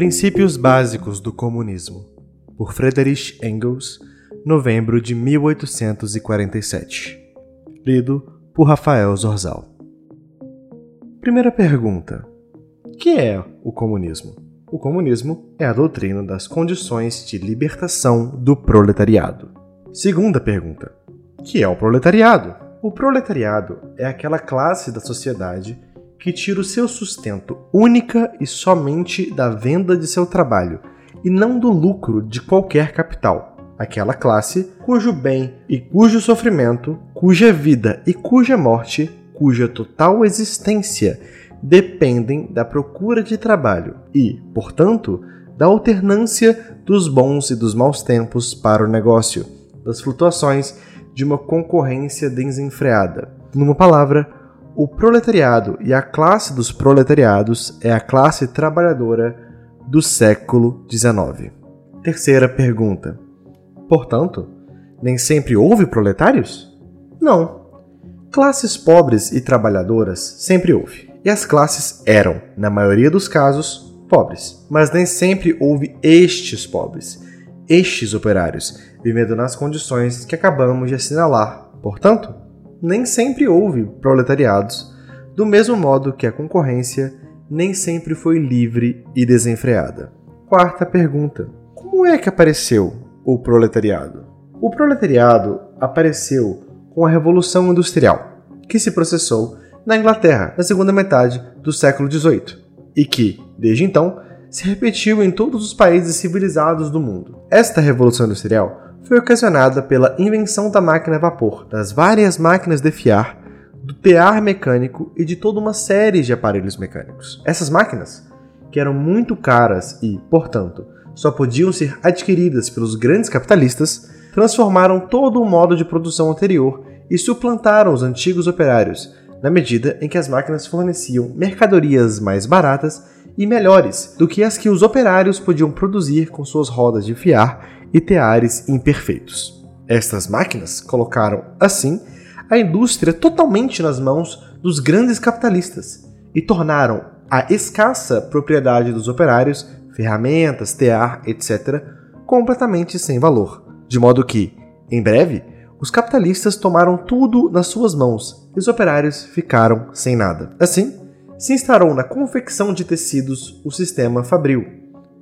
Princípios Básicos do Comunismo, por Friedrich Engels, novembro de 1847. Lido por Rafael Zorzal. Primeira pergunta: Que é o comunismo? O comunismo é a doutrina das condições de libertação do proletariado. Segunda pergunta: Que é o proletariado? O proletariado é aquela classe da sociedade que tira o seu sustento única e somente da venda de seu trabalho e não do lucro de qualquer capital. Aquela classe cujo bem e cujo sofrimento, cuja vida e cuja morte, cuja total existência dependem da procura de trabalho e, portanto, da alternância dos bons e dos maus tempos para o negócio, das flutuações de uma concorrência desenfreada. Numa palavra, o proletariado e a classe dos proletariados é a classe trabalhadora do século XIX. Terceira pergunta. Portanto, nem sempre houve proletários? Não. Classes pobres e trabalhadoras sempre houve. E as classes eram, na maioria dos casos, pobres. Mas nem sempre houve estes pobres, estes operários, vivendo nas condições que acabamos de assinalar. Portanto, nem sempre houve proletariados, do mesmo modo que a concorrência nem sempre foi livre e desenfreada. Quarta pergunta: Como é que apareceu o proletariado? O proletariado apareceu com a Revolução Industrial, que se processou na Inglaterra na segunda metade do século XVIII e que, desde então, se repetiu em todos os países civilizados do mundo. Esta Revolução Industrial foi ocasionada pela invenção da máquina a vapor, das várias máquinas de fiar, do tear mecânico e de toda uma série de aparelhos mecânicos. Essas máquinas, que eram muito caras e, portanto, só podiam ser adquiridas pelos grandes capitalistas, transformaram todo o modo de produção anterior e suplantaram os antigos operários, na medida em que as máquinas forneciam mercadorias mais baratas e melhores do que as que os operários podiam produzir com suas rodas de fiar e teares imperfeitos. Estas máquinas colocaram, assim, a indústria totalmente nas mãos dos grandes capitalistas e tornaram a escassa propriedade dos operários, ferramentas, tear, etc., completamente sem valor. De modo que, em breve, os capitalistas tomaram tudo nas suas mãos e os operários ficaram sem nada. Assim, se instaurou na confecção de tecidos o sistema fabril,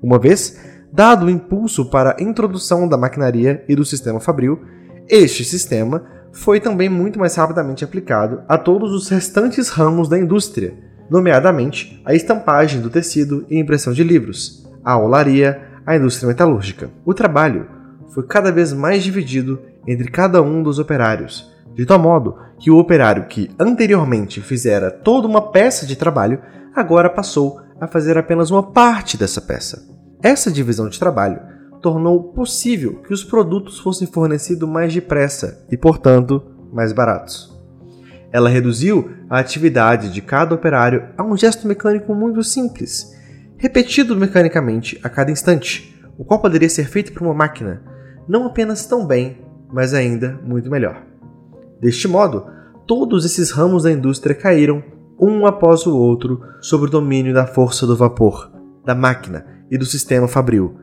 uma vez dado o impulso para a introdução da maquinaria e do sistema fabril, este sistema foi também muito mais rapidamente aplicado a todos os restantes ramos da indústria, nomeadamente a estampagem do tecido e impressão de livros, a olaria, a indústria metalúrgica. O trabalho foi cada vez mais dividido entre cada um dos operários, de tal modo que o operário que anteriormente fizera toda uma peça de trabalho agora passou a fazer apenas uma parte dessa peça. Essa divisão de trabalho tornou possível que os produtos fossem fornecidos mais depressa e, portanto, mais baratos. Ela reduziu a atividade de cada operário a um gesto mecânico muito simples, repetido mecanicamente a cada instante, o qual poderia ser feito por uma máquina, não apenas tão bem, mas ainda muito melhor. Deste modo, todos esses ramos da indústria caíram, um após o outro, sob o domínio da força do vapor, da máquina e do sistema fabril,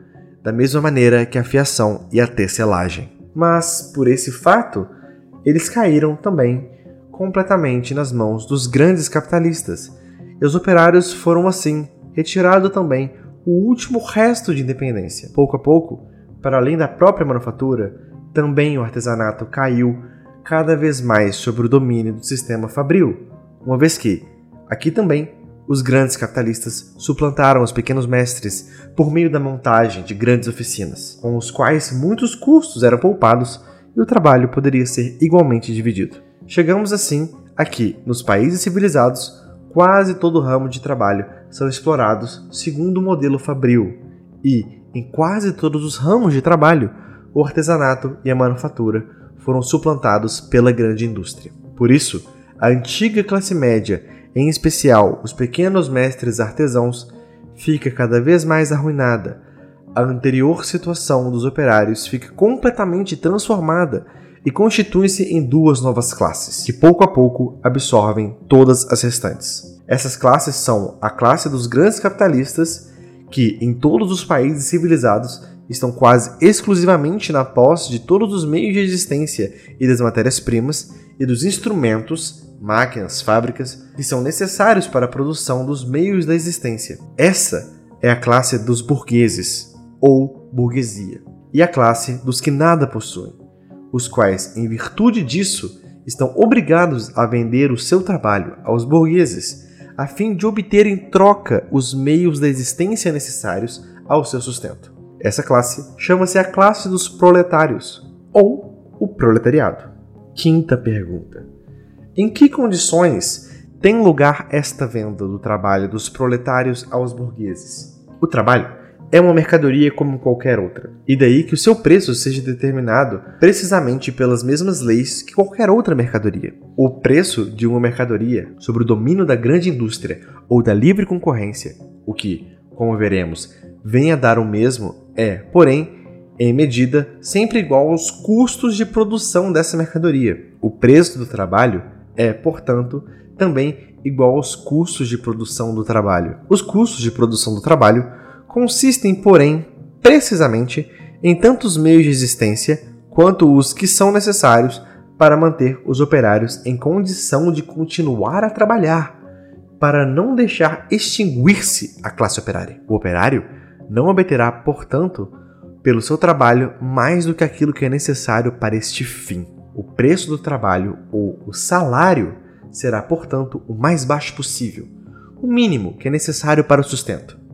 da mesma maneira que a fiação e a tecelagem. Mas, por esse fato, eles caíram também completamente nas mãos dos grandes capitalistas, e os operários foram assim retirado também o último resto de independência. Pouco a pouco, para além da própria manufatura, também o artesanato caiu cada vez mais sobre o domínio do sistema fabril, uma vez que, aqui também, os grandes capitalistas suplantaram os pequenos mestres por meio da montagem de grandes oficinas, com os quais muitos custos eram poupados e o trabalho poderia ser igualmente dividido. Chegamos assim aqui, nos países civilizados, quase todo ramo de trabalho são explorados segundo o modelo fabril, e em quase todos os ramos de trabalho, o artesanato e a manufatura foram suplantados pela grande indústria. Por isso, a antiga classe média em especial os pequenos mestres artesãos, fica cada vez mais arruinada. A anterior situação dos operários fica completamente transformada e constitui-se em duas novas classes, que pouco a pouco absorvem todas as restantes. Essas classes são a classe dos grandes capitalistas, que em todos os países civilizados estão quase exclusivamente na posse de todos os meios de existência e das matérias-primas e dos instrumentos, máquinas, fábricas que são necessários para a produção dos meios da existência. Essa é a classe dos burgueses, ou burguesia, e a classe dos que nada possuem, os quais, em virtude disso, estão obrigados a vender o seu trabalho aos burgueses, a fim de obter em troca os meios da existência necessários ao seu sustento. Essa classe chama-se a classe dos proletários, ou o proletariado. Quinta pergunta: Em que condições tem lugar esta venda do trabalho dos proletários aos burgueses? O trabalho é uma mercadoria como qualquer outra, e daí que o seu preço seja determinado precisamente pelas mesmas leis que qualquer outra mercadoria. O preço de uma mercadoria sobre o domínio da grande indústria ou da livre concorrência, o que, como veremos, vem a dar o mesmo, é, porém, em medida sempre igual aos custos de produção dessa mercadoria. O preço do trabalho é, portanto, também igual aos custos de produção do trabalho. Os custos de produção do trabalho consistem, porém, precisamente em tantos meios de existência quanto os que são necessários para manter os operários em condição de continuar a trabalhar, para não deixar extinguir-se a classe operária. O operário não obterá, portanto, pelo seu trabalho mais do que aquilo que é necessário para este fim. O preço do trabalho ou o salário será, portanto, o mais baixo possível, o mínimo que é necessário para o sustento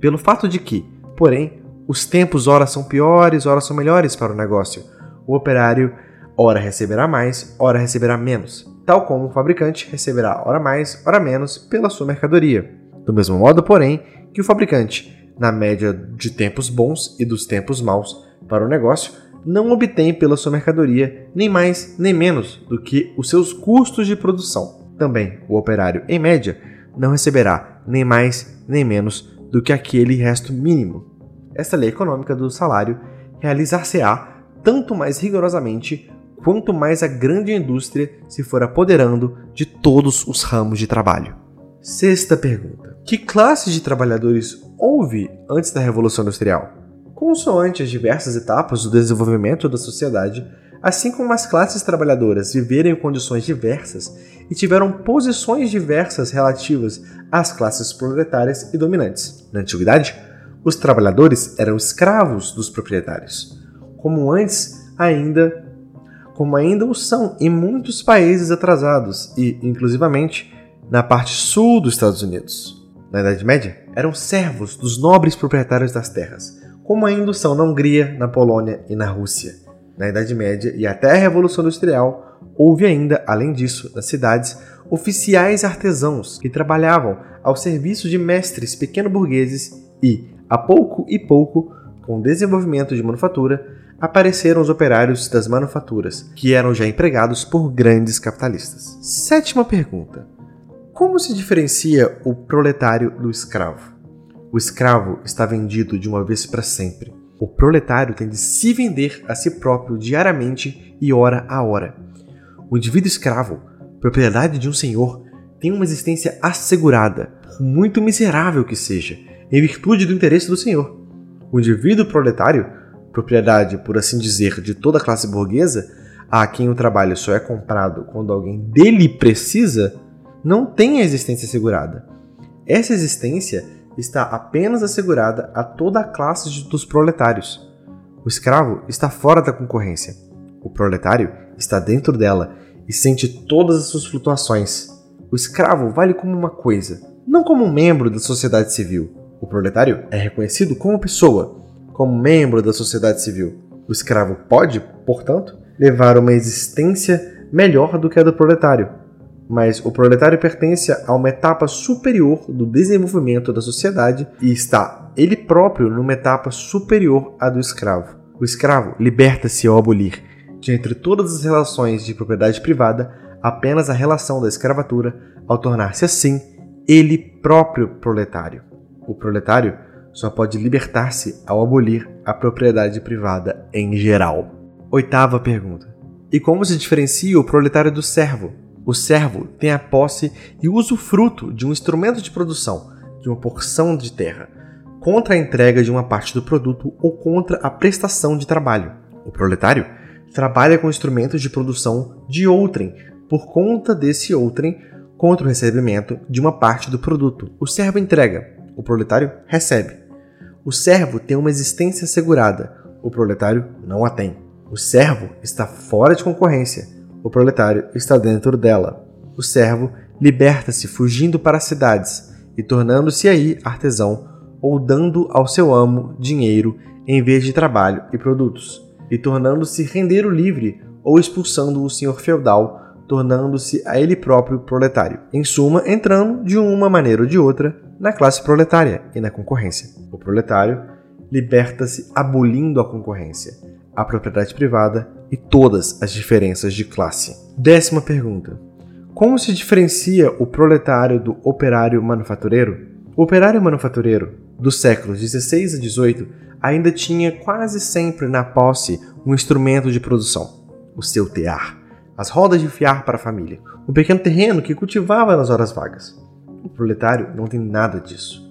pelo fato de que, porém, os tempos ora são piores, ora são melhores para o negócio. O operário ora receberá mais, ora receberá menos, tal como o fabricante receberá ora mais, ora menos pela sua mercadoria. Do mesmo modo, porém, que o fabricante, na média de tempos bons e dos tempos maus para o negócio, não obtém pela sua mercadoria nem mais nem menos do que os seus custos de produção. Também o operário, em média, não receberá nem mais nem menos do que aquele resto mínimo. Esta lei econômica do salário realizar-se-á tanto mais rigorosamente quanto mais a grande indústria se for apoderando de todos os ramos de trabalho. Sexta pergunta: Que classes de trabalhadores houve antes da Revolução Industrial? Consoante as diversas etapas do desenvolvimento da sociedade, assim como as classes trabalhadoras viveram em condições diversas e tiveram posições diversas relativas às classes proletárias e dominantes. Na antiguidade, os trabalhadores eram escravos dos proprietários, como antes ainda como ainda o são em muitos países atrasados e, inclusivamente, na parte sul dos Estados Unidos. Na Idade Média, eram servos dos nobres proprietários das terras, como ainda são na Hungria, na Polônia e na Rússia na Idade Média e até a Revolução Industrial, houve ainda, além disso, nas cidades, oficiais artesãos que trabalhavam ao serviço de mestres pequeno-burgueses e, a pouco e pouco, com o desenvolvimento de manufatura, apareceram os operários das manufaturas, que eram já empregados por grandes capitalistas. Sétima pergunta: Como se diferencia o proletário do escravo? O escravo está vendido de uma vez para sempre. O proletário tem de se vender a si próprio diariamente e hora a hora. O indivíduo escravo, propriedade de um senhor, tem uma existência assegurada, por muito miserável que seja, em virtude do interesse do senhor. O indivíduo proletário, propriedade, por assim dizer, de toda a classe burguesa, a quem o trabalho só é comprado quando alguém dele precisa, não tem a existência assegurada. Essa existência está apenas assegurada a toda a classe dos proletários. O escravo está fora da concorrência. O proletário está dentro dela e sente todas as suas flutuações. O escravo vale como uma coisa, não como um membro da sociedade civil. O proletário é reconhecido como pessoa, como membro da sociedade civil. O escravo pode, portanto, levar uma existência melhor do que a do proletário, mas o proletário pertence a uma etapa superior do desenvolvimento da sociedade e está ele próprio numa etapa superior à do escravo. O escravo liberta-se ao abolir, de entre todas as relações de propriedade privada, apenas a relação da escravatura, ao tornar-se assim ele próprio proletário. O proletário só pode libertar-se ao abolir a propriedade privada em geral. Oitava pergunta: E como se diferencia o proletário do servo? O servo tem a posse e usufruto de um instrumento de produção, de uma porção de terra, contra a entrega de uma parte do produto ou contra a prestação de trabalho. O proletário trabalha com instrumentos de produção de outrem por conta desse outrem contra o recebimento de uma parte do produto. O servo entrega, o proletário recebe. O servo tem uma existência assegurada, o proletário não a tem. O servo está fora de concorrência, o proletário está dentro dela. O servo liberta-se fugindo para as cidades e tornando-se aí artesão ou dando ao seu amo dinheiro em vez de trabalho e produtos, e tornando-se rendeiro livre ou expulsando o senhor feudal, tornando-se a ele próprio proletário. Em suma, entrando de uma maneira ou de outra na classe proletária e na concorrência. O proletário liberta-se abolindo a concorrência, a propriedade privada e todas as diferenças de classe. Décima pergunta: Como se diferencia o proletário do operário manufatureiro? O operário manufatureiro dos séculos 16 a 18 ainda tinha quase sempre na posse um instrumento de produção, o seu tear, as rodas de fiar para a família, um pequeno terreno que cultivava nas horas vagas. O proletário não tem nada disso.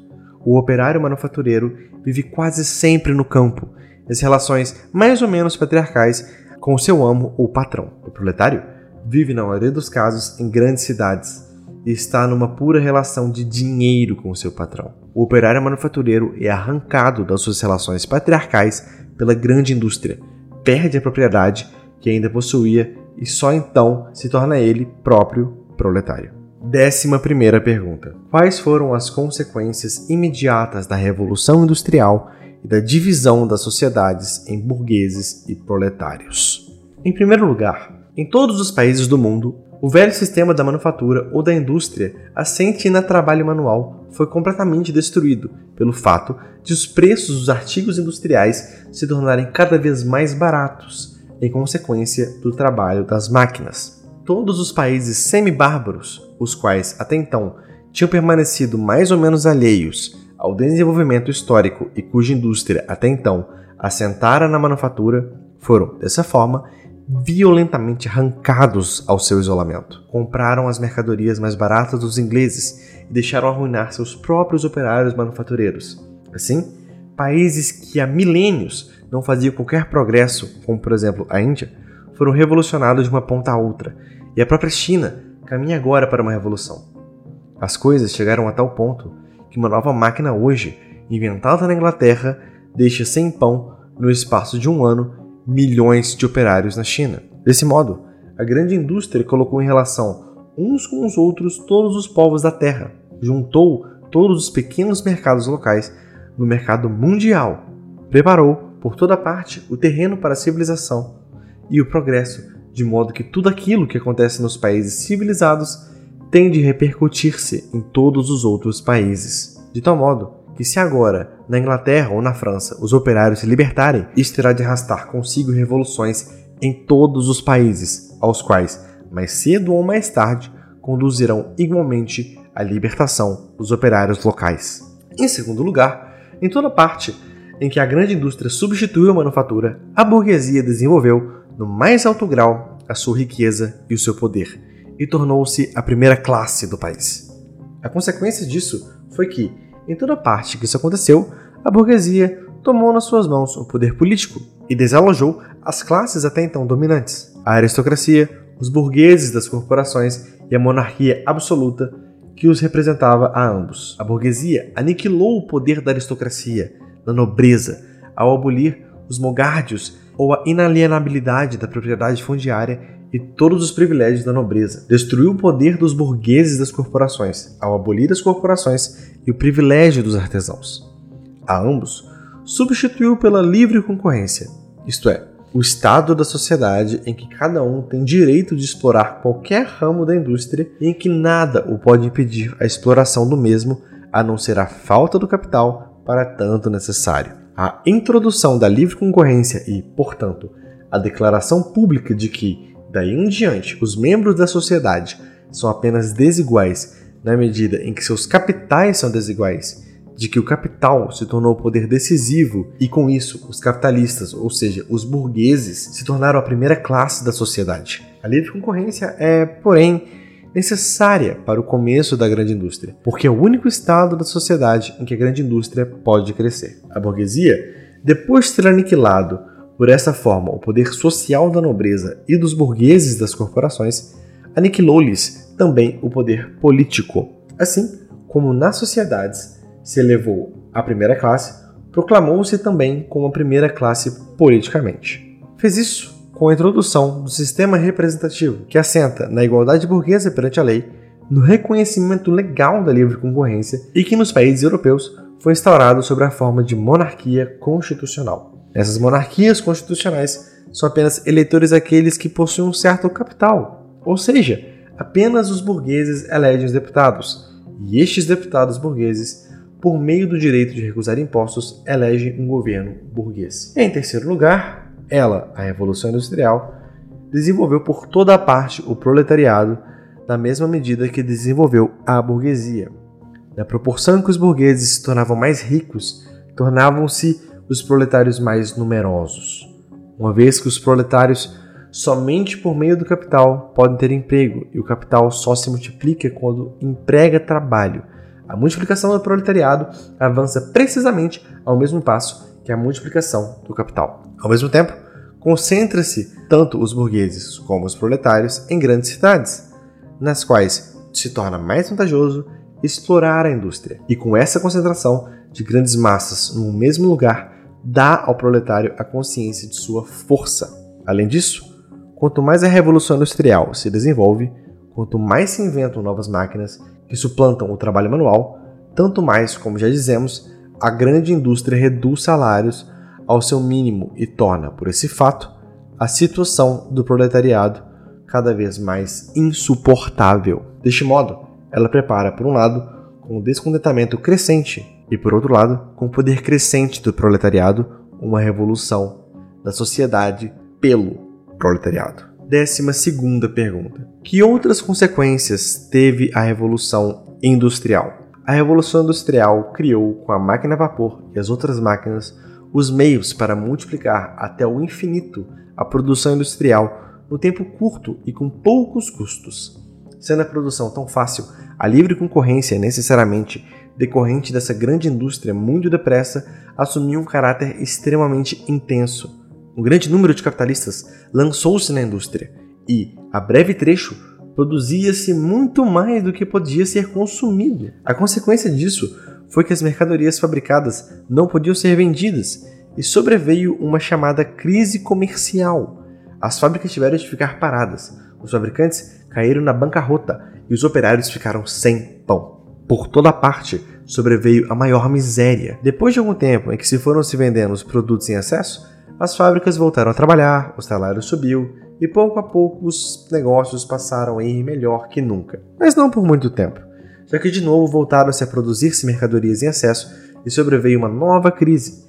O operário manufatureiro vive quase sempre no campo, as relações mais ou menos patriarcais com o seu amo ou patrão. O proletário vive, na maioria dos casos, em grandes cidades e está numa pura relação de dinheiro com o seu patrão. O operário manufatureiro é arrancado das suas relações patriarcais pela grande indústria, perde a propriedade que ainda possuía e só então se torna ele próprio proletário. Décima primeira pergunta: Quais foram as consequências imediatas da Revolução Industrial e da divisão das sociedades em burgueses e proletários. Em primeiro lugar, em todos os países do mundo, o velho sistema da manufatura ou da indústria assente na trabalho manual foi completamente destruído pelo fato de os preços dos artigos industriais se tornarem cada vez mais baratos em consequência do trabalho das máquinas. Todos os países semi-bárbaros, os quais até então tinham permanecido mais ou menos alheios ao desenvolvimento histórico e cuja indústria até então assentara na manufatura, foram, dessa forma, violentamente arrancados ao seu isolamento. Compraram as mercadorias mais baratas dos ingleses e deixaram arruinar seus próprios operários manufatureiros. Assim, países que há milênios não faziam qualquer progresso, como por exemplo a Índia, foram revolucionados de uma ponta a outra, e a própria China caminha agora para uma revolução. As coisas chegaram a tal ponto que uma nova máquina hoje, inventada na Inglaterra, deixa sem pão, no espaço de um ano, milhões de operários na China. Desse modo, a grande indústria colocou em relação uns com os outros todos os povos da Terra, juntou todos os pequenos mercados locais no mercado mundial, preparou por toda parte o terreno para a civilização e o progresso, de modo que tudo aquilo que acontece nos países civilizados tem de repercutir-se em todos os outros países. De tal modo que, se agora, na Inglaterra ou na França, os operários se libertarem, isso terá de arrastar consigo revoluções em todos os países, aos quais, mais cedo ou mais tarde, conduzirão igualmente à libertação dos operários locais. Em segundo lugar, em toda parte em que a grande indústria substituiu a manufatura, a burguesia desenvolveu, no mais alto grau, a sua riqueza e o seu poder e tornou-se a primeira classe do país. A consequência disso foi que, em toda parte que isso aconteceu, a burguesia tomou nas suas mãos o poder político e desalojou as classes até então dominantes, a aristocracia, os burgueses das corporações e a monarquia absoluta que os representava a ambos. A burguesia aniquilou o poder da aristocracia, da nobreza, ao abolir os mogárdios ou a inalienabilidade da propriedade fundiária e todos os privilégios da nobreza. Destruiu o poder dos burgueses das corporações, ao abolir as corporações e o privilégio dos artesãos. A ambos, substituiu pela livre concorrência, isto é, o estado da sociedade em que cada um tem direito de explorar qualquer ramo da indústria e em que nada o pode impedir a exploração do mesmo, a não ser a falta do capital para tanto necessário. A introdução da livre concorrência e, portanto, a declaração pública de que Daí em diante, os membros da sociedade são apenas desiguais na medida em que seus capitais são desiguais, de que o capital se tornou o poder decisivo e com isso os capitalistas, ou seja, os burgueses, se tornaram a primeira classe da sociedade. A livre concorrência é, porém, necessária para o começo da grande indústria, porque é o único estado da sociedade em que a grande indústria pode crescer. A burguesia, depois de ter aniquilado por essa forma o poder social da nobreza e dos burgueses das corporações, aniquilou-lhes também o poder político. Assim como nas sociedades se elevou a primeira classe, proclamou-se também como a primeira classe politicamente. Fez isso com a introdução do sistema representativo, que assenta na igualdade burguesa perante a lei, no reconhecimento legal da livre concorrência e que nos países europeus foi instaurado sob a forma de monarquia constitucional. Nessas monarquias constitucionais são apenas eleitores aqueles que possuem um certo capital, ou seja, apenas os burgueses elegem os deputados, e estes deputados burgueses, por meio do direito de recusar impostos, elegem um governo burguês. Em terceiro lugar, ela, a Revolução Industrial, desenvolveu por toda a parte o proletariado na mesma medida que desenvolveu a burguesia. Na proporção que os burgueses se tornavam mais ricos, tornavam-se os proletários mais numerosos. Uma vez que os proletários somente por meio do capital podem ter emprego, e o capital só se multiplica quando emprega trabalho. A multiplicação do proletariado avança precisamente ao mesmo passo que a multiplicação do capital. Ao mesmo tempo, concentra-se tanto os burgueses como os proletários em grandes cidades, nas quais se torna mais vantajoso explorar a indústria. E com essa concentração de grandes massas no mesmo lugar, dá ao proletário a consciência de sua força. Além disso, quanto mais a revolução industrial se desenvolve, quanto mais se inventam novas máquinas que suplantam o trabalho manual, tanto mais, como já dizemos, a grande indústria reduz salários ao seu mínimo e torna, por esse fato, a situação do proletariado cada vez mais insuportável. Deste modo, ela prepara, por um lado, com o descontentamento crescente e, por outro lado, com o poder crescente do proletariado, uma revolução da sociedade pelo proletariado. Décima segunda pergunta: Que outras consequências teve a revolução industrial? A revolução industrial criou, com a máquina a vapor e as outras máquinas, os meios para multiplicar até o infinito a produção industrial no tempo curto e com poucos custos. Sendo a produção tão fácil, a livre concorrência, necessariamente decorrente dessa grande indústria muito depressa, assumiu um caráter extremamente intenso. Um grande número de capitalistas lançou-se na indústria e, a breve trecho, produzia-se muito mais do que podia ser consumido. A consequência disso foi que as mercadorias fabricadas não podiam ser vendidas e sobreveio uma chamada crise comercial. As fábricas tiveram de ficar paradas, os fabricantes caíram na bancarrota e os operários ficaram sem pão. Por toda parte sobreveio a maior miséria. Depois de algum tempo em que se foram se vendendo os produtos em excesso, as fábricas voltaram a trabalhar, o salário subiu e pouco a pouco os negócios passaram a ir melhor que nunca. Mas não por muito tempo já que de novo voltaram-se a produzir-se mercadorias em excesso e sobreveio uma nova crise,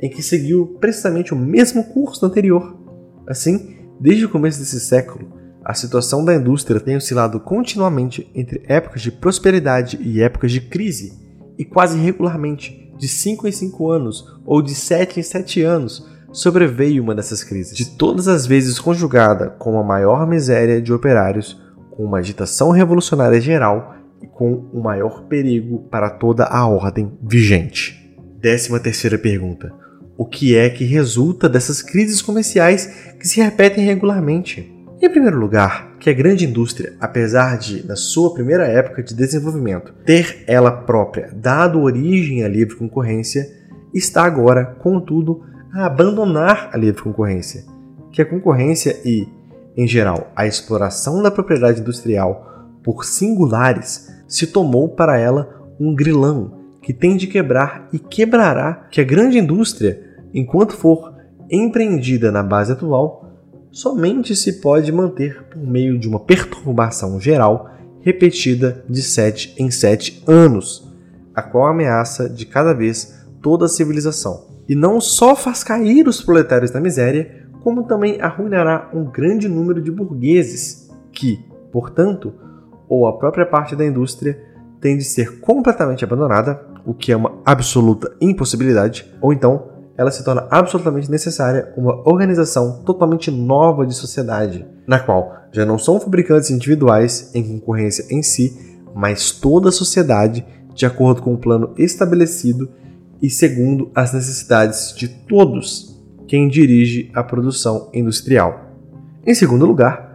em que seguiu precisamente o mesmo curso anterior. Assim, desde o começo desse século, a situação da indústria tem oscilado continuamente entre épocas de prosperidade e épocas de crise, e quase regularmente, de 5 em 5 anos ou de 7 em 7 anos, sobreveio uma dessas crises, de todas as vezes conjugada com a maior miséria de operários, com uma agitação revolucionária geral e com o maior perigo para toda a ordem vigente. Décima terceira pergunta. O que é que resulta dessas crises comerciais que se repetem regularmente? Em primeiro lugar, que a grande indústria, apesar de, na sua primeira época de desenvolvimento, ter ela própria dado origem à livre concorrência, está agora, contudo, a abandonar a livre concorrência, que a concorrência e, em geral, a exploração da propriedade industrial por singulares, se tomou para ela um grilão que tem de quebrar e quebrará que a grande indústria, enquanto for empreendida na base atual, somente se pode manter por meio de uma perturbação geral repetida de sete em sete anos, a qual ameaça de cada vez toda a civilização. E não só faz cair os proletários da miséria, como também arruinará um grande número de burgueses, que, portanto, ou a própria parte da indústria tem de ser completamente abandonada, o que é uma absoluta impossibilidade, ou então ela se torna absolutamente necessária uma organização totalmente nova de sociedade, na qual já não são fabricantes individuais em concorrência em si, mas toda a sociedade de acordo com o plano estabelecido e segundo as necessidades de todos quem dirige a produção industrial. Em segundo lugar,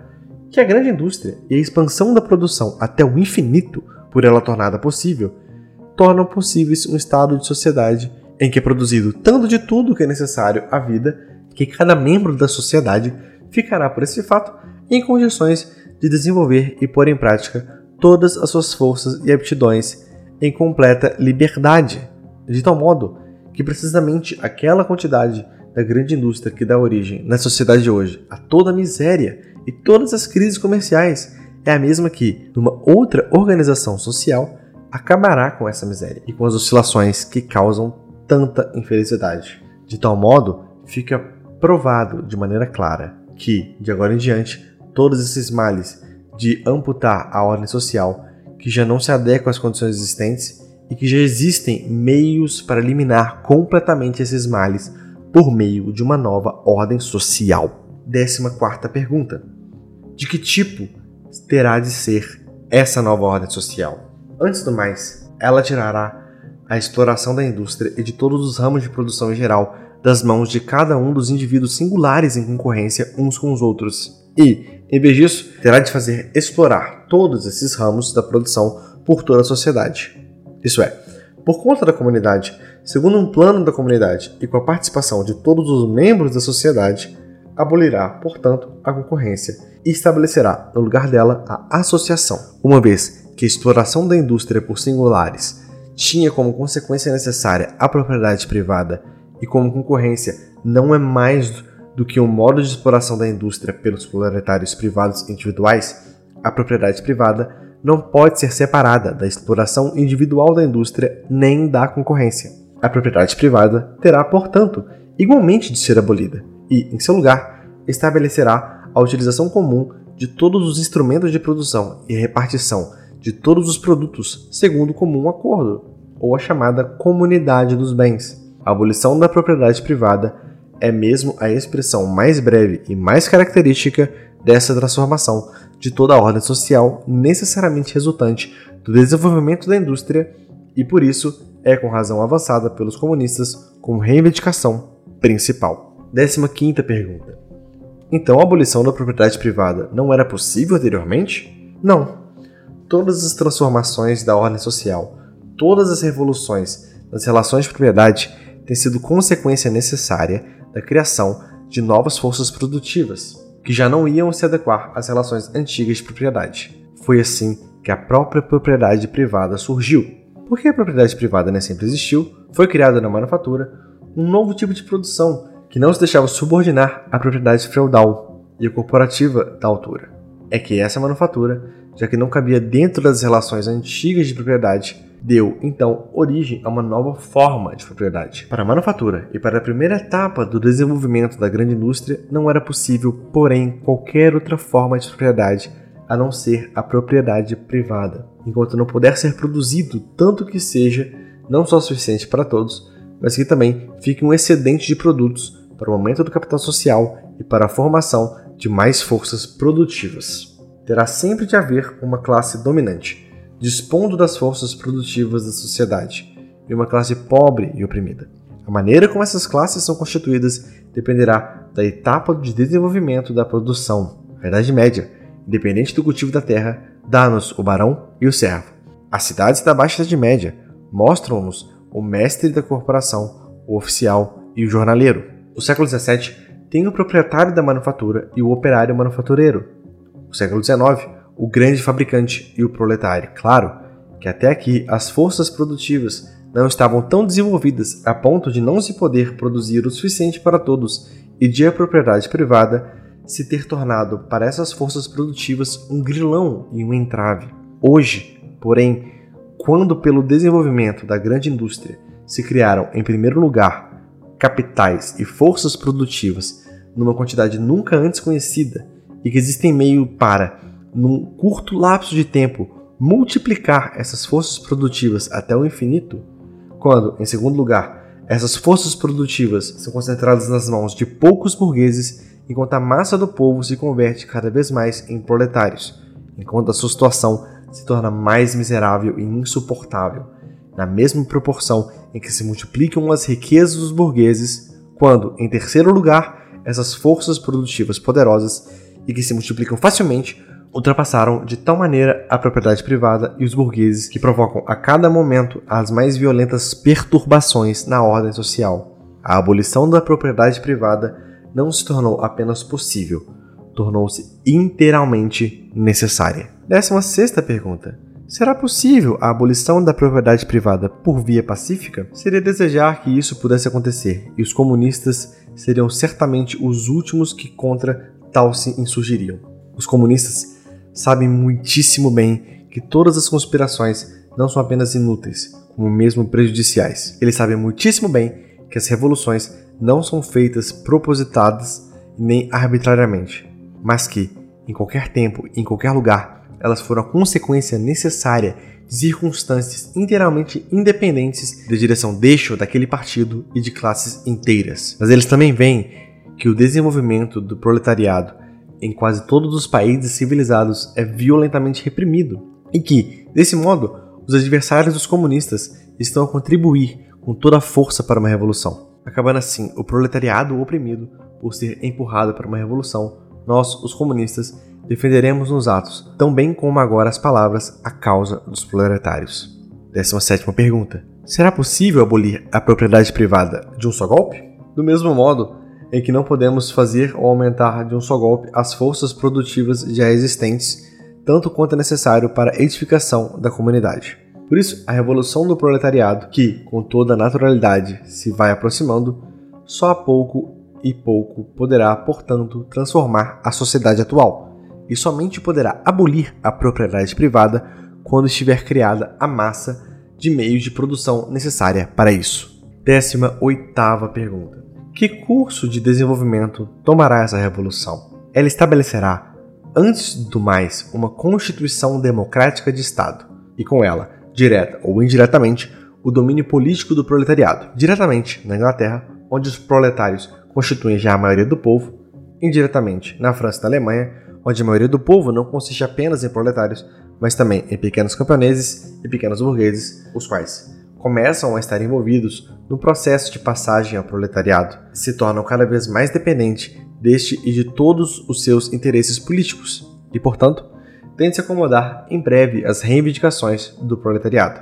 que a grande indústria e a expansão da produção até o infinito, por ela tornada possível, tornam possíveis um estado de sociedade em que é produzido tanto de tudo que é necessário à vida que cada membro da sociedade ficará por esse fato em condições de desenvolver e pôr em prática todas as suas forças e aptidões em completa liberdade, de tal modo que precisamente aquela quantidade da grande indústria que dá origem na sociedade de hoje a toda a miséria e todas as crises comerciais é a mesma que, numa outra organização social, acabará com essa miséria e com as oscilações que causam tanta infelicidade. De tal modo, fica provado de maneira clara que, de agora em diante, todos esses males de amputar a ordem social que já não se adequam às condições existentes e que já existem meios para eliminar completamente esses males por meio de uma nova ordem social. Décima quarta pergunta: De que tipo terá de ser essa nova ordem social? Antes do mais, ela tirará a exploração da indústria e de todos os ramos de produção em geral das mãos de cada um dos indivíduos singulares em concorrência uns com os outros. E, em vez disso, terá de fazer explorar todos esses ramos da produção por toda a sociedade. Isso é, por conta da comunidade, segundo um plano da comunidade e com a participação de todos os membros da sociedade, abolirá, portanto, a concorrência e estabelecerá no lugar dela a associação, uma vez que a exploração da indústria por singulares tinha como consequência necessária a propriedade privada e como concorrência não é mais do que um modo de exploração da indústria pelos proletários privados individuais, a propriedade privada não pode ser separada da exploração individual da indústria nem da concorrência. A propriedade privada terá, portanto, igualmente de ser abolida e, em seu lugar, estabelecerá a utilização comum de todos os instrumentos de produção e repartição de todos os produtos segundo comum acordo, ou a chamada comunidade dos bens. A abolição da propriedade privada é mesmo a expressão mais breve e mais característica dessa transformação de toda a ordem social necessariamente resultante do desenvolvimento da indústria e por isso é com razão avançada pelos comunistas como reivindicação principal. 15 pergunta. Então a abolição da propriedade privada não era possível anteriormente? Não todas as transformações da ordem social, todas as revoluções nas relações de propriedade têm sido consequência necessária da criação de novas forças produtivas, que já não iam se adequar às relações antigas de propriedade. Foi assim que a própria propriedade privada surgiu. Porque a propriedade privada nem sempre existiu, foi criada na manufatura um novo tipo de produção que não se deixava subordinar à propriedade feudal e corporativa da altura. É que essa manufatura já que não cabia dentro das relações antigas de propriedade, deu então origem a uma nova forma de propriedade. Para a manufatura e para a primeira etapa do desenvolvimento da grande indústria, não era possível, porém, qualquer outra forma de propriedade a não ser a propriedade privada, enquanto não puder ser produzido tanto que seja não só suficiente para todos, mas que também fique um excedente de produtos para o aumento do capital social e para a formação de mais forças produtivas terá sempre de haver uma classe dominante, dispondo das forças produtivas da sociedade, e uma classe pobre e oprimida. A maneira como essas classes são constituídas dependerá da etapa de desenvolvimento da produção, a Idade Média, independente do cultivo da terra, dá-nos o barão e o servo. As cidades da Baixa Idade Média mostram-nos o mestre da corporação, o oficial e o jornaleiro. O século XVII tem o proprietário da manufatura e o operário manufatureiro, o século XIX, o grande fabricante e o proletário. Claro que até aqui as forças produtivas não estavam tão desenvolvidas a ponto de não se poder produzir o suficiente para todos e de a propriedade privada se ter tornado para essas forças produtivas um grilão e um entrave. Hoje, porém, quando pelo desenvolvimento da grande indústria se criaram, em primeiro lugar, capitais e forças produtivas numa quantidade nunca antes conhecida, e que existem meio para, num curto lapso de tempo, multiplicar essas forças produtivas até o infinito, quando, em segundo lugar, essas forças produtivas são concentradas nas mãos de poucos burgueses, enquanto a massa do povo se converte cada vez mais em proletários, enquanto a sua situação se torna mais miserável e insuportável, na mesma proporção em que se multiplicam as riquezas dos burgueses, quando, em terceiro lugar, essas forças produtivas poderosas e que se multiplicam facilmente ultrapassaram de tal maneira a propriedade privada e os burgueses que provocam a cada momento as mais violentas perturbações na ordem social. A abolição da propriedade privada não se tornou apenas possível, tornou-se inteiramente necessária. Décima sexta pergunta. Será possível a abolição da propriedade privada por via pacífica? Seria desejar que isso pudesse acontecer, e os comunistas seriam certamente os últimos que contra tal se insurgiriam. Os comunistas sabem muitíssimo bem que todas as conspirações não são apenas inúteis, como mesmo prejudiciais. Eles sabem muitíssimo bem que as revoluções não são feitas propositadas nem arbitrariamente, mas que, em qualquer tempo e em qualquer lugar, elas foram a consequência necessária de circunstâncias inteiramente independentes da direção ou daquele partido e de classes inteiras. Mas eles também veem que o desenvolvimento do proletariado em quase todos os países civilizados é violentamente reprimido, e que, desse modo, os adversários dos comunistas estão a contribuir com toda a força para uma revolução. Acabando assim o proletariado oprimido por ser empurrado para uma revolução, nós, os comunistas, defenderemos nos atos, tão bem como agora as palavras, a causa dos proletários. 17 pergunta. Será possível abolir a propriedade privada de um só golpe? Do mesmo modo, em que não podemos fazer ou aumentar de um só golpe as forças produtivas já existentes, tanto quanto é necessário para a edificação da comunidade. Por isso, a revolução do proletariado, que, com toda naturalidade, se vai aproximando, só a pouco e pouco poderá, portanto, transformar a sociedade atual, e somente poderá abolir a propriedade privada quando estiver criada a massa de meios de produção necessária para isso. Décima oitava pergunta. Que curso de desenvolvimento tomará essa revolução? Ela estabelecerá, antes do mais, uma constituição democrática de Estado, e com ela, direta ou indiretamente, o domínio político do proletariado, diretamente na Inglaterra, onde os proletários constituem já a maioria do povo, indiretamente na França e na Alemanha, onde a maioria do povo não consiste apenas em proletários, mas também em pequenos camponeses e pequenos burgueses, os quais começam a estar envolvidos no processo de passagem ao proletariado, se tornam cada vez mais dependentes deste e de todos os seus interesses políticos, e, portanto, têm de se acomodar em breve às reivindicações do proletariado.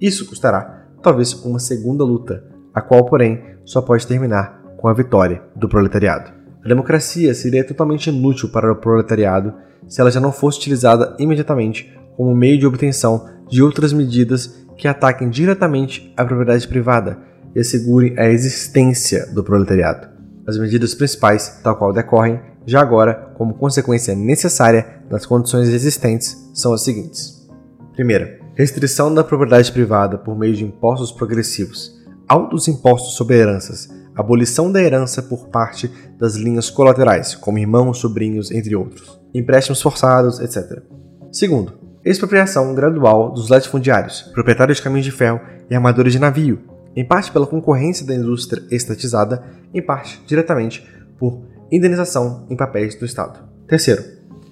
Isso custará, talvez, uma segunda luta, a qual, porém, só pode terminar com a vitória do proletariado. A democracia seria totalmente inútil para o proletariado se ela já não fosse utilizada imediatamente como meio de obtenção de outras medidas que ataquem diretamente a propriedade privada e assegurem a existência do proletariado. As medidas principais, tal qual decorrem, já agora, como consequência necessária das condições existentes, são as seguintes: primeira, restrição da propriedade privada por meio de impostos progressivos, altos impostos sobre heranças, abolição da herança por parte das linhas colaterais, como irmãos, sobrinhos, entre outros, empréstimos forçados, etc. Segundo, expropriação gradual dos latifundiários, proprietários de caminhos de ferro e armadores de navio, em parte pela concorrência da indústria estatizada, em parte diretamente por indenização em papéis do Estado. Terceiro,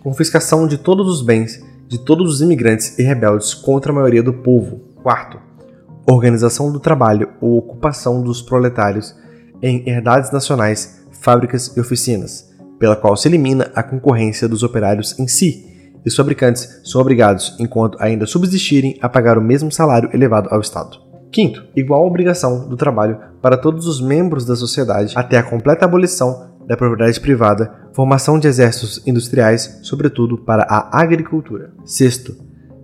confiscação de todos os bens de todos os imigrantes e rebeldes contra a maioria do povo. Quarto, organização do trabalho ou ocupação dos proletários em herdades nacionais, fábricas e oficinas, pela qual se elimina a concorrência dos operários em si e os fabricantes são obrigados, enquanto ainda subsistirem, a pagar o mesmo salário elevado ao Estado. Quinto, igual obrigação do trabalho para todos os membros da sociedade até a completa abolição da propriedade privada, formação de exércitos industriais, sobretudo para a agricultura. Sexto,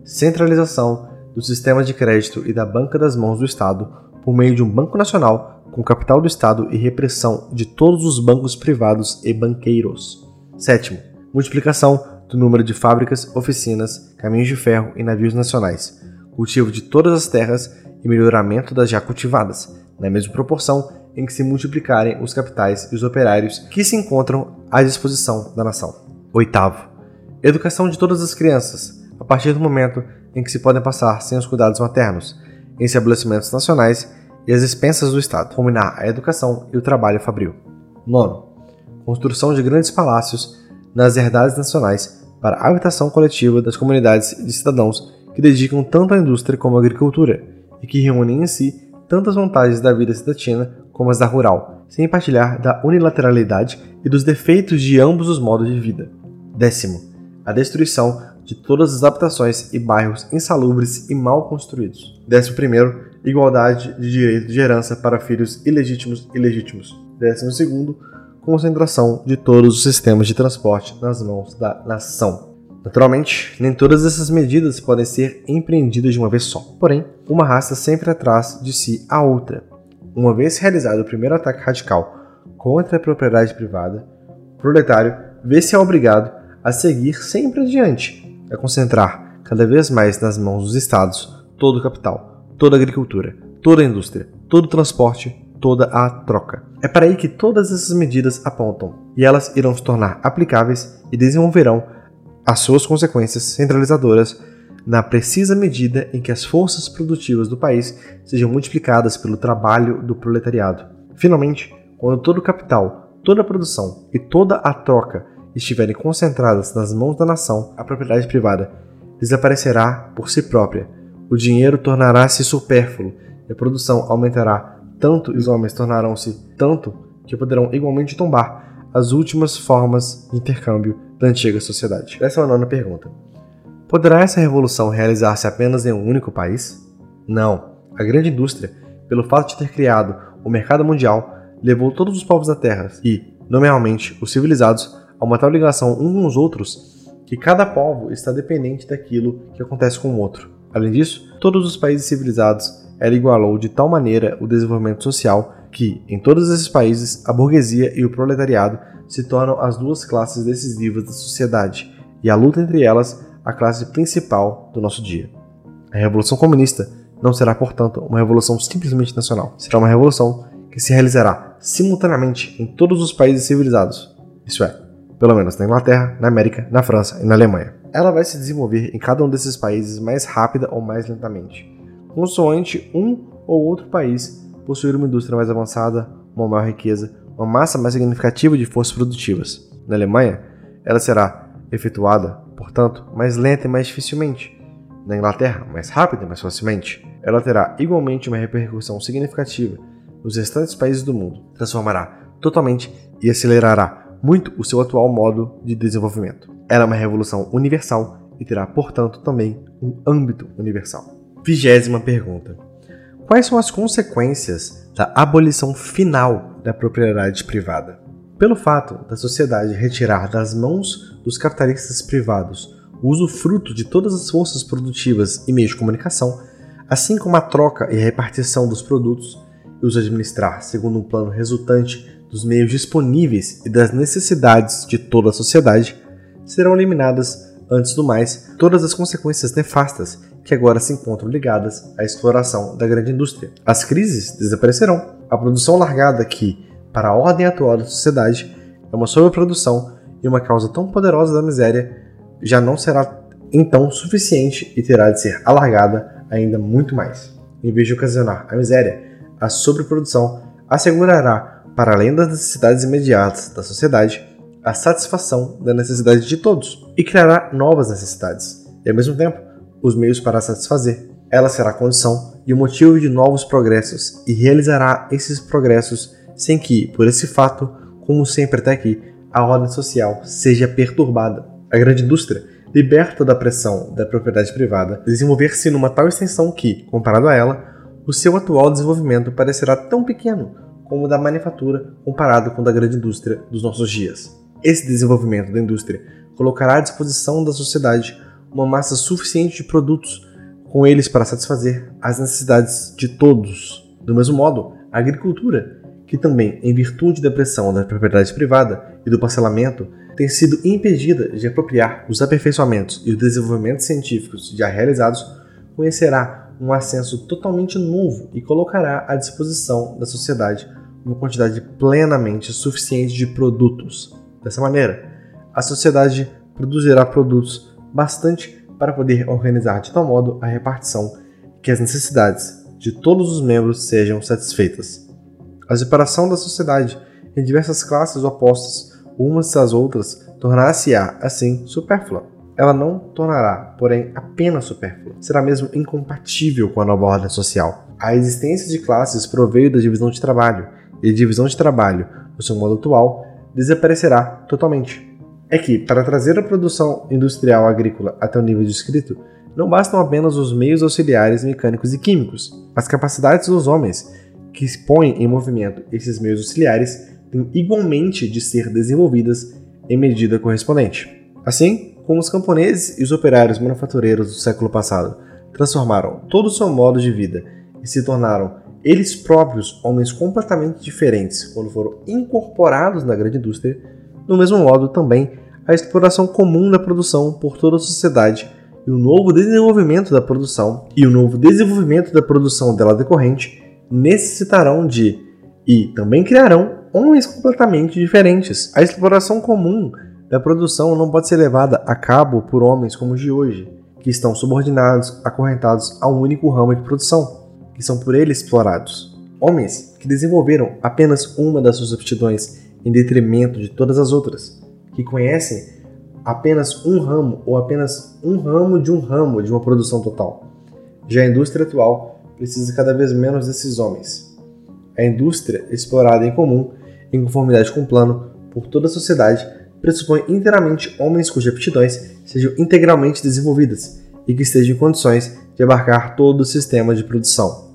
centralização do sistema de crédito e da banca das mãos do Estado por meio de um Banco Nacional com capital do Estado e repressão de todos os bancos privados e banqueiros. Sétimo, multiplicação do número de fábricas, oficinas, caminhos de ferro e navios nacionais, cultivo de todas as terras e melhoramento das já cultivadas, na mesma proporção em que se multiplicarem os capitais e os operários que se encontram à disposição da nação. Oitavo, educação de todas as crianças, a partir do momento em que se podem passar sem os cuidados maternos, em estabelecimentos nacionais e as expensas do Estado, combinar a educação e o trabalho fabril. Nono, construção de grandes palácios nas herdades nacionais para a habitação coletiva das comunidades de cidadãos que dedicam tanto à indústria como à agricultura e que reúnem em si tantas vantagens da vida cidadina como as da rural, sem partilhar da unilateralidade e dos defeitos de ambos os modos de vida. Décimo, a destruição de todas as habitações e bairros insalubres e mal construídos. Décimo primeiro, igualdade de direito de herança para filhos ilegítimos e legítimos. Décimo segundo, concentração de todos os sistemas de transporte nas mãos da nação. Naturalmente, nem todas essas medidas podem ser empreendidas de uma vez só. Porém, uma raça sempre atrás de si a outra. Uma vez realizado o primeiro ataque radical contra a propriedade privada, o proletário vê-se obrigado a seguir sempre adiante, a concentrar cada vez mais nas mãos dos estados todo o capital, toda a agricultura, toda a indústria, todo o transporte, toda a troca. É para aí que todas essas medidas apontam, e elas irão se tornar aplicáveis e desenvolverão as suas consequências centralizadoras na precisa medida em que as forças produtivas do país sejam multiplicadas pelo trabalho do proletariado. Finalmente, quando todo o capital, toda a produção e toda a troca estiverem concentradas nas mãos da nação, a propriedade privada desaparecerá por si própria. O dinheiro tornará-se supérfluo e a produção aumentará tanto os homens tornarão-se tanto que poderão igualmente tombar as últimas formas de intercâmbio da antiga sociedade. Essa é uma nona pergunta. Poderá essa revolução realizar-se apenas em um único país? Não. A grande indústria, pelo fato de ter criado o mercado mundial, levou todos os povos da Terra e, nomeadamente, os civilizados, a uma tal ligação uns com os outros que cada povo está dependente daquilo que acontece com o outro. Além disso, todos os países civilizados ela igualou de tal maneira o desenvolvimento social que, em todos esses países, a burguesia e o proletariado se tornam as duas classes decisivas da sociedade, e a luta entre elas a classe principal do nosso dia. A Revolução Comunista não será, portanto, uma revolução simplesmente nacional. Será uma revolução que se realizará simultaneamente em todos os países civilizados. Isso é, pelo menos na Inglaterra, na América, na França e na Alemanha. Ela vai se desenvolver em cada um desses países mais rápida ou mais lentamente, consoante um ou outro país possuir uma indústria mais avançada, uma maior riqueza uma massa mais significativa de forças produtivas. Na Alemanha, ela será efetuada, portanto, mais lenta e mais dificilmente. Na Inglaterra, mais rápida e mais facilmente. Ela terá igualmente uma repercussão significativa nos restantes países do mundo, transformará totalmente e acelerará muito o seu atual modo de desenvolvimento. Ela é uma revolução universal e terá, portanto, também um âmbito universal. Vigésima pergunta: Quais são as consequências da abolição final da propriedade privada. Pelo fato da sociedade retirar das mãos dos capitalistas privados o usufruto de todas as forças produtivas e meios de comunicação, assim como a troca e a repartição dos produtos, e os administrar segundo um plano resultante dos meios disponíveis e das necessidades de toda a sociedade, serão eliminadas, antes do mais, todas as consequências nefastas que agora se encontram ligadas à exploração da grande indústria. As crises desaparecerão a produção largada que, para a ordem atual da sociedade, é uma sobreprodução e uma causa tão poderosa da miséria, já não será então suficiente e terá de ser alargada ainda muito mais. Em vez de ocasionar a miséria, a sobreprodução assegurará, para além das necessidades imediatas da sociedade, a satisfação da necessidade de todos e criará novas necessidades, e ao mesmo tempo os meios para satisfazer. Ela será a condição e o motivo de novos progressos, e realizará esses progressos sem que, por esse fato, como sempre até aqui, a ordem social seja perturbada. A grande indústria, liberta da pressão da propriedade privada, desenvolver-se numa tal extensão que, comparado a ela, o seu atual desenvolvimento parecerá tão pequeno como o da manufatura comparado com o da grande indústria dos nossos dias. Esse desenvolvimento da indústria colocará à disposição da sociedade uma massa suficiente de produtos com eles para satisfazer as necessidades de todos. Do mesmo modo, a agricultura, que também, em virtude da pressão da propriedade privada e do parcelamento, tem sido impedida de apropriar os aperfeiçoamentos e os desenvolvimentos científicos já realizados, conhecerá um ascenso totalmente novo e colocará à disposição da sociedade uma quantidade plenamente suficiente de produtos. Dessa maneira, a sociedade produzirá produtos bastante para poder organizar de tal modo a repartição que as necessidades, de todos os membros sejam satisfeitas. A separação da sociedade em diversas classes opostas umas das outras tornar-se-á, assim, supérflua. Ela não tornará, porém, apenas supérflua. Será mesmo incompatível com a nova ordem social. A existência de classes proveio da divisão de trabalho, e a divisão de trabalho, no seu modo atual, desaparecerá totalmente. É que, para trazer a produção industrial agrícola até o nível descrito, não bastam apenas os meios auxiliares mecânicos e químicos. As capacidades dos homens que põem em movimento esses meios auxiliares têm igualmente de ser desenvolvidas em medida correspondente. Assim como os camponeses e os operários manufatureiros do século passado transformaram todo o seu modo de vida e se tornaram eles próprios homens completamente diferentes quando foram incorporados na grande indústria, do mesmo modo também a exploração comum da produção por toda a sociedade e o novo desenvolvimento da produção e o novo desenvolvimento da produção dela decorrente necessitarão de e também criarão homens completamente diferentes. A exploração comum da produção não pode ser levada a cabo por homens como os de hoje, que estão subordinados, acorrentados a um único ramo de produção, que são por ele explorados. Homens que desenvolveram apenas uma das suas aptidões em detrimento de todas as outras, que conhecem apenas um ramo ou apenas um ramo de um ramo de uma produção total. Já a indústria atual precisa cada vez menos desses homens. A indústria explorada em comum, em conformidade com o plano por toda a sociedade, pressupõe inteiramente homens cujas aptidões sejam integralmente desenvolvidas e que estejam em condições de abarcar todo o sistema de produção.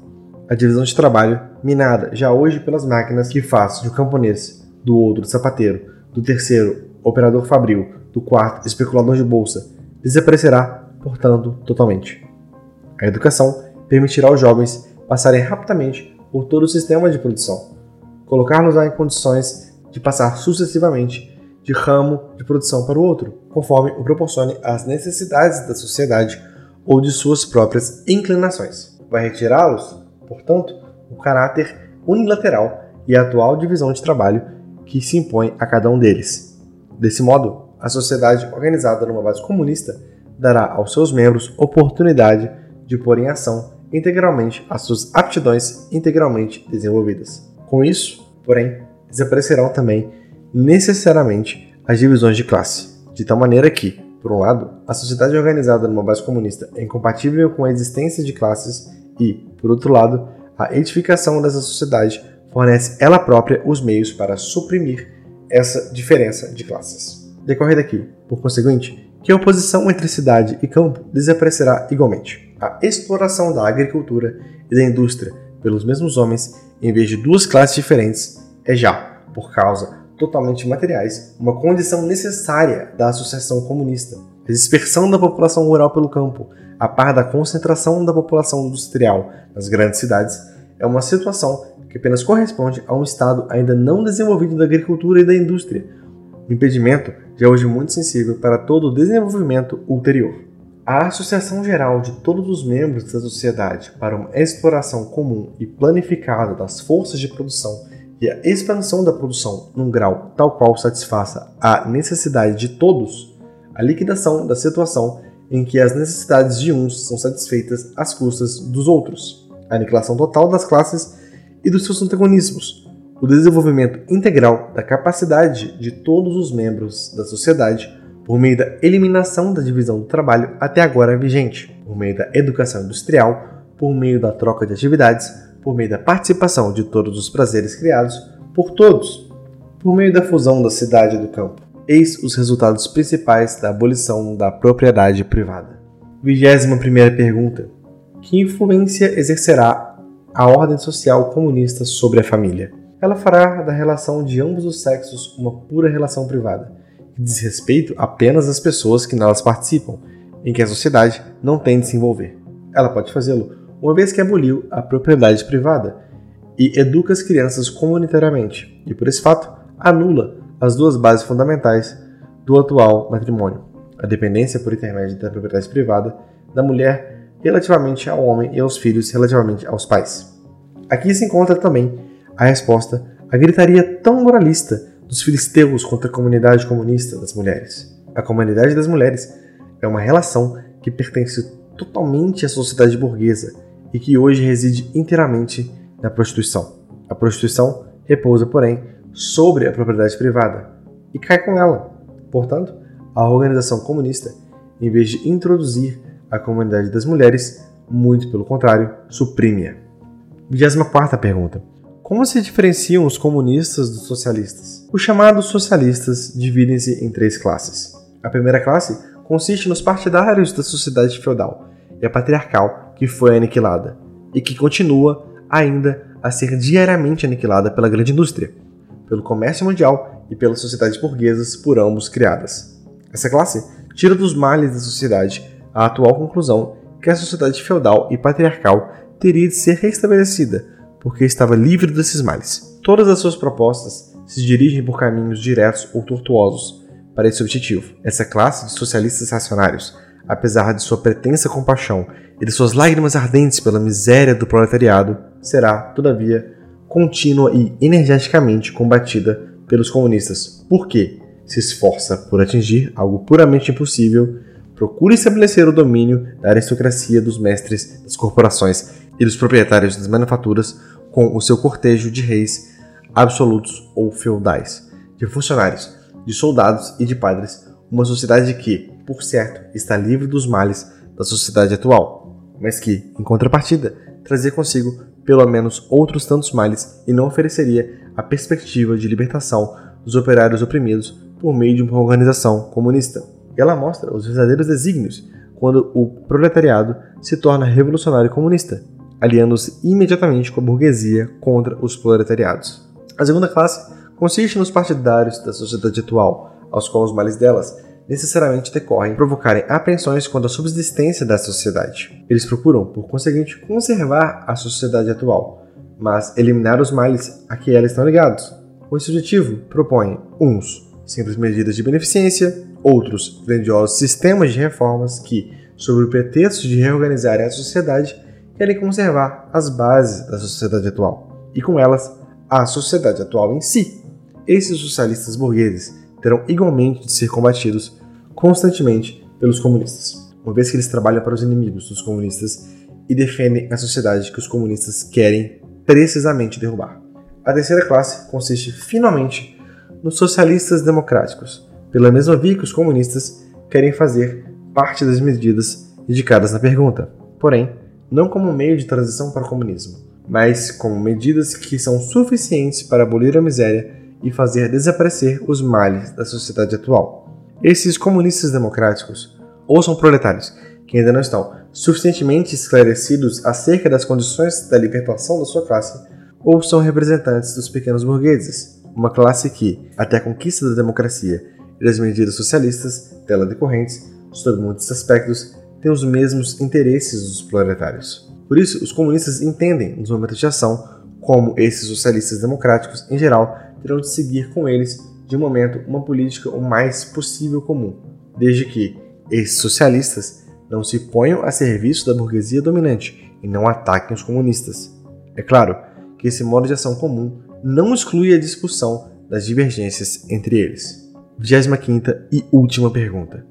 A divisão de trabalho, minada já hoje pelas máquinas que faz de um camponês, do outro sapateiro, do terceiro operador fabril, do quarto especulador de bolsa desaparecerá, portanto, totalmente. A educação permitirá aos jovens passarem rapidamente por todo o sistema de produção, colocá-los em condições de passar sucessivamente de ramo de produção para o outro, conforme o proporcione as necessidades da sociedade ou de suas próprias inclinações. Vai retirá-los, portanto, o caráter unilateral e a atual divisão de trabalho que se impõe a cada um deles. Desse modo, a sociedade organizada numa base comunista dará aos seus membros oportunidade de pôr em ação integralmente as suas aptidões integralmente desenvolvidas. Com isso, porém, desaparecerão também necessariamente as divisões de classe, de tal maneira que, por um lado, a sociedade organizada numa base comunista é incompatível com a existência de classes e, por outro lado, a edificação dessa sociedade fornece ela própria os meios para suprimir essa diferença de classes. Decorre daqui, por conseguinte, que a oposição entre cidade e campo desaparecerá igualmente. A exploração da agricultura e da indústria pelos mesmos homens, em vez de duas classes diferentes, é já, por causa totalmente materiais, uma condição necessária da associação comunista. A dispersão da população rural pelo campo, a par da concentração da população industrial nas grandes cidades, é uma situação que apenas corresponde a um estado ainda não desenvolvido da agricultura e da indústria, o impedimento já é hoje muito sensível para todo o desenvolvimento ulterior. A associação geral de todos os membros da sociedade para uma exploração comum e planificada das forças de produção e a expansão da produção num grau tal qual satisfaça a necessidade de todos, a liquidação da situação em que as necessidades de uns são satisfeitas às custas dos outros, a aniquilação total das classes e dos seus antagonismos, o desenvolvimento integral da capacidade de todos os membros da sociedade por meio da eliminação da divisão do trabalho até agora vigente, por meio da educação industrial, por meio da troca de atividades, por meio da participação de todos os prazeres criados por todos, por meio da fusão da cidade e do campo. Eis os resultados principais da abolição da propriedade privada. 21 primeira pergunta: Que influência exercerá a ordem social comunista sobre a família? ela fará da relação de ambos os sexos uma pura relação privada, que diz respeito apenas às pessoas que nelas participam, em que a sociedade não tem de se envolver. Ela pode fazê-lo uma vez que aboliu a propriedade privada e educa as crianças comunitariamente, e por esse fato anula as duas bases fundamentais do atual matrimônio: a dependência por intermédio da propriedade privada da mulher relativamente ao homem e aos filhos relativamente aos pais. Aqui se encontra também a resposta à gritaria tão moralista dos filisteus contra a comunidade comunista das mulheres. A comunidade das mulheres é uma relação que pertence totalmente à sociedade burguesa e que hoje reside inteiramente na prostituição. A prostituição repousa, porém, sobre a propriedade privada e cai com ela. Portanto, a organização comunista, em vez de introduzir a comunidade das mulheres, muito pelo contrário, suprime-a. 24 pergunta. Como se diferenciam os comunistas dos socialistas? Os chamados socialistas dividem-se em três classes. A primeira classe consiste nos partidários da sociedade feudal e a patriarcal que foi aniquilada e que continua ainda a ser diariamente aniquilada pela grande indústria, pelo comércio mundial e pelas sociedades burguesas por ambos criadas. Essa classe tira dos males da sociedade a atual conclusão que a sociedade feudal e patriarcal teria de ser restabelecida, porque estava livre desses males. Todas as suas propostas se dirigem por caminhos diretos ou tortuosos para esse objetivo. Essa classe de socialistas racionários, apesar de sua pretensa compaixão e de suas lágrimas ardentes pela miséria do proletariado, será, todavia, contínua e energeticamente combatida pelos comunistas, porque se esforça por atingir algo puramente impossível, procura estabelecer o domínio da aristocracia dos mestres das corporações e dos proprietários das manufaturas com o seu cortejo de reis absolutos ou feudais, de funcionários, de soldados e de padres, uma sociedade que, por certo, está livre dos males da sociedade atual, mas que, em contrapartida, trazia consigo pelo menos outros tantos males e não ofereceria a perspectiva de libertação dos operários oprimidos por meio de uma organização comunista. Ela mostra os verdadeiros desígnios quando o proletariado se torna revolucionário comunista, aliando-se imediatamente com a burguesia contra os proletariados. A segunda classe consiste nos partidários da sociedade atual, aos quais os males delas necessariamente decorrem provocarem apreensões quanto à subsistência da sociedade. Eles procuram, por conseguinte, conservar a sociedade atual, mas eliminar os males a que elas estão ligados. Com esse objetivo, propõem uns simples medidas de beneficência, outros grandiosos sistemas de reformas que, sob o pretexto de reorganizar a sociedade, querem conservar as bases da sociedade atual e, com elas, a sociedade atual em si. Esses socialistas burgueses terão igualmente de ser combatidos constantemente pelos comunistas, uma vez que eles trabalham para os inimigos dos comunistas e defendem a sociedade que os comunistas querem precisamente derrubar. A terceira classe consiste, finalmente, nos socialistas democráticos, pela mesma via que os comunistas querem fazer parte das medidas indicadas na pergunta, porém, não como meio de transição para o comunismo, mas como medidas que são suficientes para abolir a miséria e fazer desaparecer os males da sociedade atual. Esses comunistas democráticos, ou são proletários, que ainda não estão suficientemente esclarecidos acerca das condições da libertação da sua classe, ou são representantes dos pequenos burgueses, uma classe que, até a conquista da democracia e das medidas socialistas dela decorrentes, sob muitos aspectos, tem os mesmos interesses dos proletários. Por isso, os comunistas entendem nos momentos de ação como esses socialistas democráticos, em geral, terão de seguir com eles, de momento, uma política o mais possível comum, desde que esses socialistas não se ponham a serviço da burguesia dominante e não ataquem os comunistas. É claro que esse modo de ação comum não exclui a discussão das divergências entre eles. 25 e última pergunta: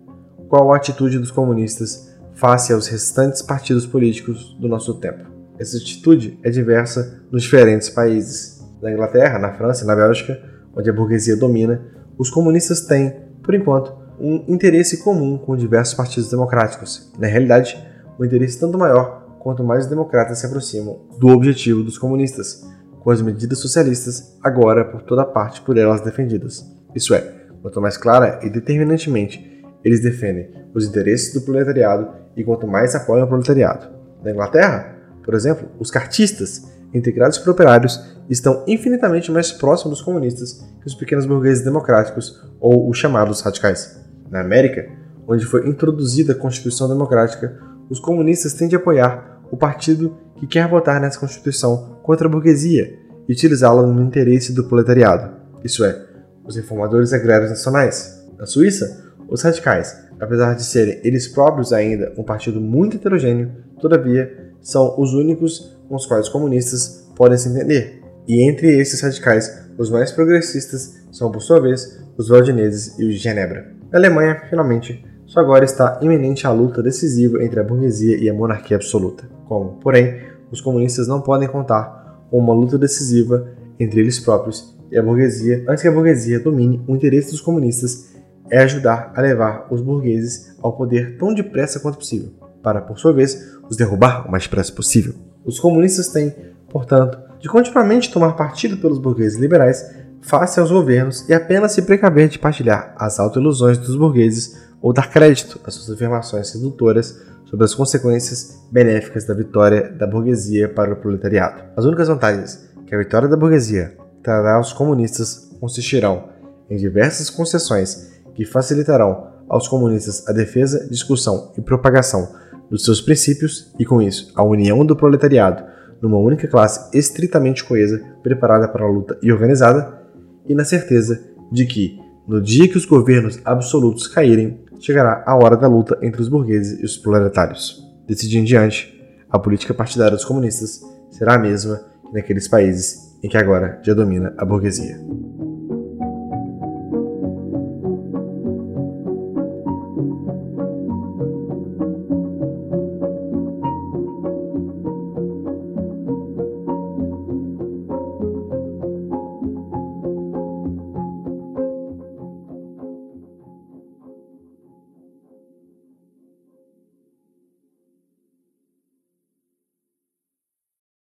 Qual a atitude dos comunistas face aos restantes partidos políticos do nosso tempo? Essa atitude é diversa nos diferentes países na Inglaterra, na França e na Bélgica, onde a burguesia domina, os comunistas têm, por enquanto, um interesse comum com diversos partidos democráticos. Na realidade, um interesse tanto maior quanto mais os democratas se aproximam do objetivo dos comunistas, com as medidas socialistas agora por toda parte por elas defendidas. Isso é, quanto mais clara e determinantemente eles defendem os interesses do proletariado e quanto mais apoiam o proletariado. Na Inglaterra, por exemplo, os cartistas integrados por operários, estão infinitamente mais próximos dos comunistas que os pequenos burgueses democráticos ou os chamados radicais. Na América, onde foi introduzida a Constituição Democrática, os comunistas têm de apoiar o partido que quer votar nessa Constituição contra a burguesia e utilizá-la no interesse do proletariado, isso é, os reformadores agrários nacionais. Na Suíça, os radicais, apesar de serem eles próprios ainda um partido muito heterogêneo, todavia são os únicos com os quais os comunistas podem se entender. E entre esses radicais, os mais progressistas são, por sua vez, os valdineses e os de Genebra. Na Alemanha, finalmente, só agora está iminente a luta decisiva entre a burguesia e a monarquia absoluta. Como, porém, os comunistas não podem contar com uma luta decisiva entre eles próprios e a burguesia antes que a burguesia domine o interesse dos comunistas é ajudar a levar os burgueses ao poder tão depressa quanto possível, para, por sua vez, os derrubar o mais depressa possível. Os comunistas têm, portanto, de continuamente tomar partido pelos burgueses liberais face aos governos e apenas se precaver de partilhar as autoilusões dos burgueses ou dar crédito às suas afirmações sedutoras sobre as consequências benéficas da vitória da burguesia para o proletariado. As únicas vantagens que a vitória da burguesia trará aos comunistas consistirão em diversas concessões que facilitarão aos comunistas a defesa, discussão e propagação dos seus princípios e, com isso, a união do proletariado numa única classe estritamente coesa, preparada para a luta e organizada, e na certeza de que, no dia que os governos absolutos caírem, chegará a hora da luta entre os burgueses e os proletários. Desse dia em diante, a política partidária dos comunistas será a mesma que naqueles países em que agora já domina a burguesia.